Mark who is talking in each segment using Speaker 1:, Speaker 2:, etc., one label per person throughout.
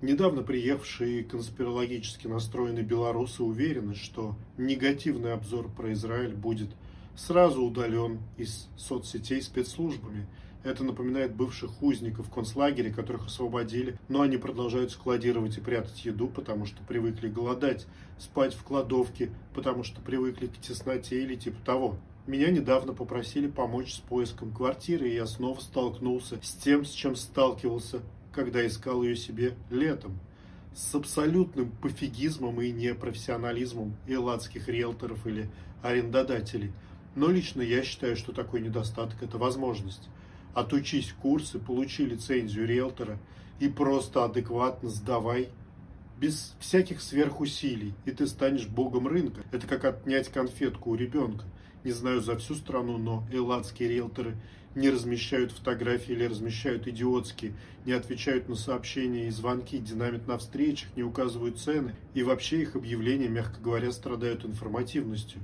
Speaker 1: Недавно приехавшие конспирологически настроенные белорусы уверены, что негативный обзор про Израиль будет сразу удален из соцсетей спецслужбами. Это напоминает бывших узников концлагеря, которых освободили, но они продолжают складировать и прятать еду, потому что привыкли голодать, спать в кладовке, потому что привыкли к тесноте или типа того. Меня недавно попросили помочь с поиском квартиры, и я снова столкнулся с тем, с чем сталкивался когда искал ее себе летом. С абсолютным пофигизмом и непрофессионализмом элладских риэлторов или арендодателей. Но лично я считаю, что такой недостаток – это возможность. Отучись курсы, получи лицензию риэлтора и просто адекватно сдавай без всяких сверхусилий, и ты станешь богом рынка. Это как отнять конфетку у ребенка. Не знаю за всю страну, но элладские риэлторы не размещают фотографии или размещают идиотские, не отвечают на сообщения и звонки, динамит на встречах, не указывают цены. И вообще их объявления, мягко говоря, страдают информативностью.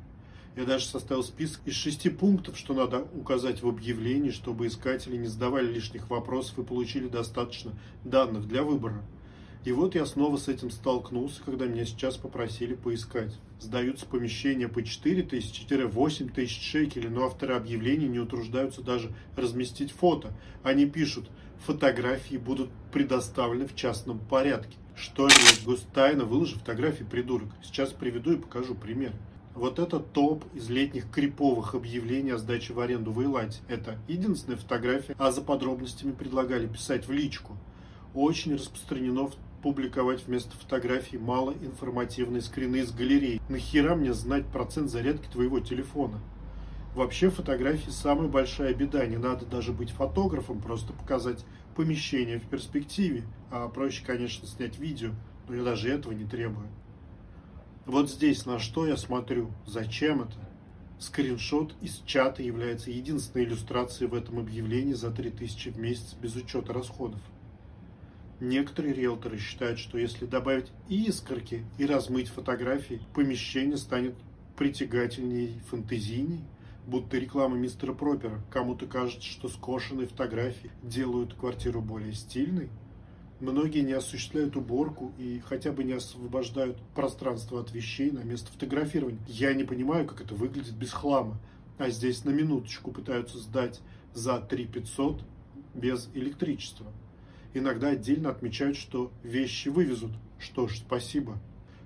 Speaker 1: Я даже составил список из шести пунктов, что надо указать в объявлении, чтобы искатели не задавали лишних вопросов и получили достаточно данных для выбора. И вот я снова с этим столкнулся, когда меня сейчас попросили поискать. Сдаются помещения по 4 тысячи-8 тысяч шекелей, но авторы объявлений не утруждаются даже разместить фото. Они пишут, фотографии будут предоставлены в частном порядке. Что это, гостайна, выложи фотографии, придурок. Сейчас приведу и покажу пример. Вот это топ из летних криповых объявлений о сдаче в аренду в Эйлате. Это единственная фотография, а за подробностями предлагали писать в личку. Очень распространено в публиковать вместо фотографий малоинформативные скрины из галерей. Нахера мне знать процент зарядки твоего телефона? Вообще фотографии самая большая беда. Не надо даже быть фотографом, просто показать помещение в перспективе. А проще, конечно, снять видео, но я даже этого не требую. Вот здесь на что я смотрю, зачем это? Скриншот из чата является единственной иллюстрацией в этом объявлении за 3000 в месяц без учета расходов. Некоторые риэлторы считают, что если добавить искорки и размыть фотографии, помещение станет притягательнее, фантазийней, будто реклама мистера Пропера. Кому-то кажется, что скошенные фотографии делают квартиру более стильной. Многие не осуществляют уборку и хотя бы не освобождают пространство от вещей на место фотографирования. Я не понимаю, как это выглядит без хлама. А здесь на минуточку пытаются сдать за 3 500 без электричества. Иногда отдельно отмечают, что вещи вывезут. Что ж, спасибо.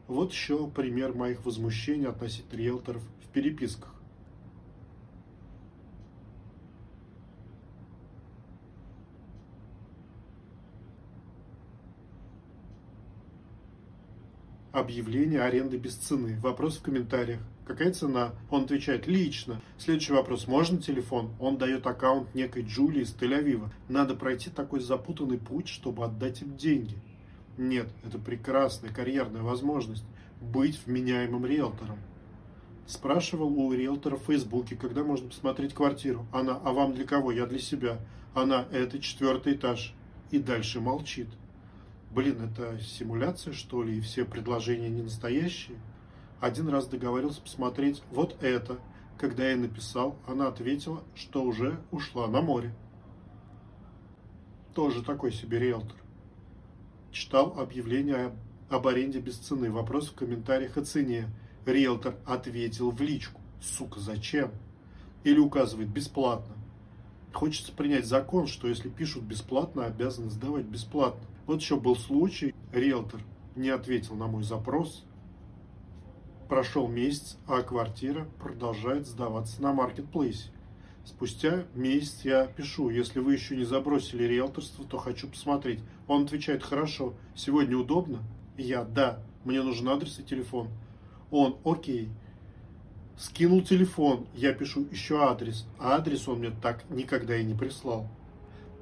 Speaker 1: Вот еще пример моих возмущений относительно риэлторов в переписках. Объявление аренды без цены. Вопрос в комментариях. Какая цена? Он отвечает лично. Следующий вопрос. Можно телефон? Он дает аккаунт некой Джулии из Тель-Авива. Надо пройти такой запутанный путь, чтобы отдать им деньги. Нет, это прекрасная карьерная возможность быть вменяемым риэлтором. Спрашивал у риэлтора в Фейсбуке, когда можно посмотреть квартиру. Она, а вам для кого? Я для себя. Она, это четвертый этаж. И дальше молчит. Блин, это симуляция, что ли, и все предложения не настоящие? Один раз договорился посмотреть вот это. Когда я написал, она ответила, что уже ушла на море. Тоже такой себе риэлтор. Читал объявление об аренде без цены. Вопрос в комментариях о цене. Риэлтор ответил в личку. Сука, зачем? Или указывает бесплатно. Хочется принять закон, что если пишут бесплатно, обязаны сдавать бесплатно. Вот еще был случай, риэлтор не ответил на мой запрос, Прошел месяц, а квартира продолжает сдаваться на маркетплейсе. Спустя месяц я пишу, если вы еще не забросили риэлторство, то хочу посмотреть. Он отвечает, хорошо, сегодня удобно? Я, да, мне нужен адрес и телефон. Он, окей. Скинул телефон, я пишу еще адрес, а адрес он мне так никогда и не прислал.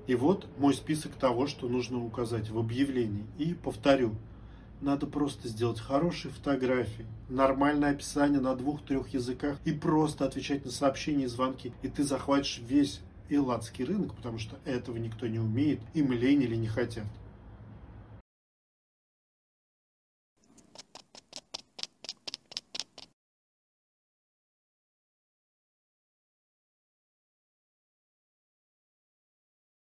Speaker 1: И вот мой список того, что нужно указать в объявлении. И повторю, надо просто сделать хорошие фотографии, нормальное описание на двух-трех языках и просто отвечать на сообщения и звонки. И ты захватишь весь элладский рынок, потому что этого никто не умеет, им лень или не хотят.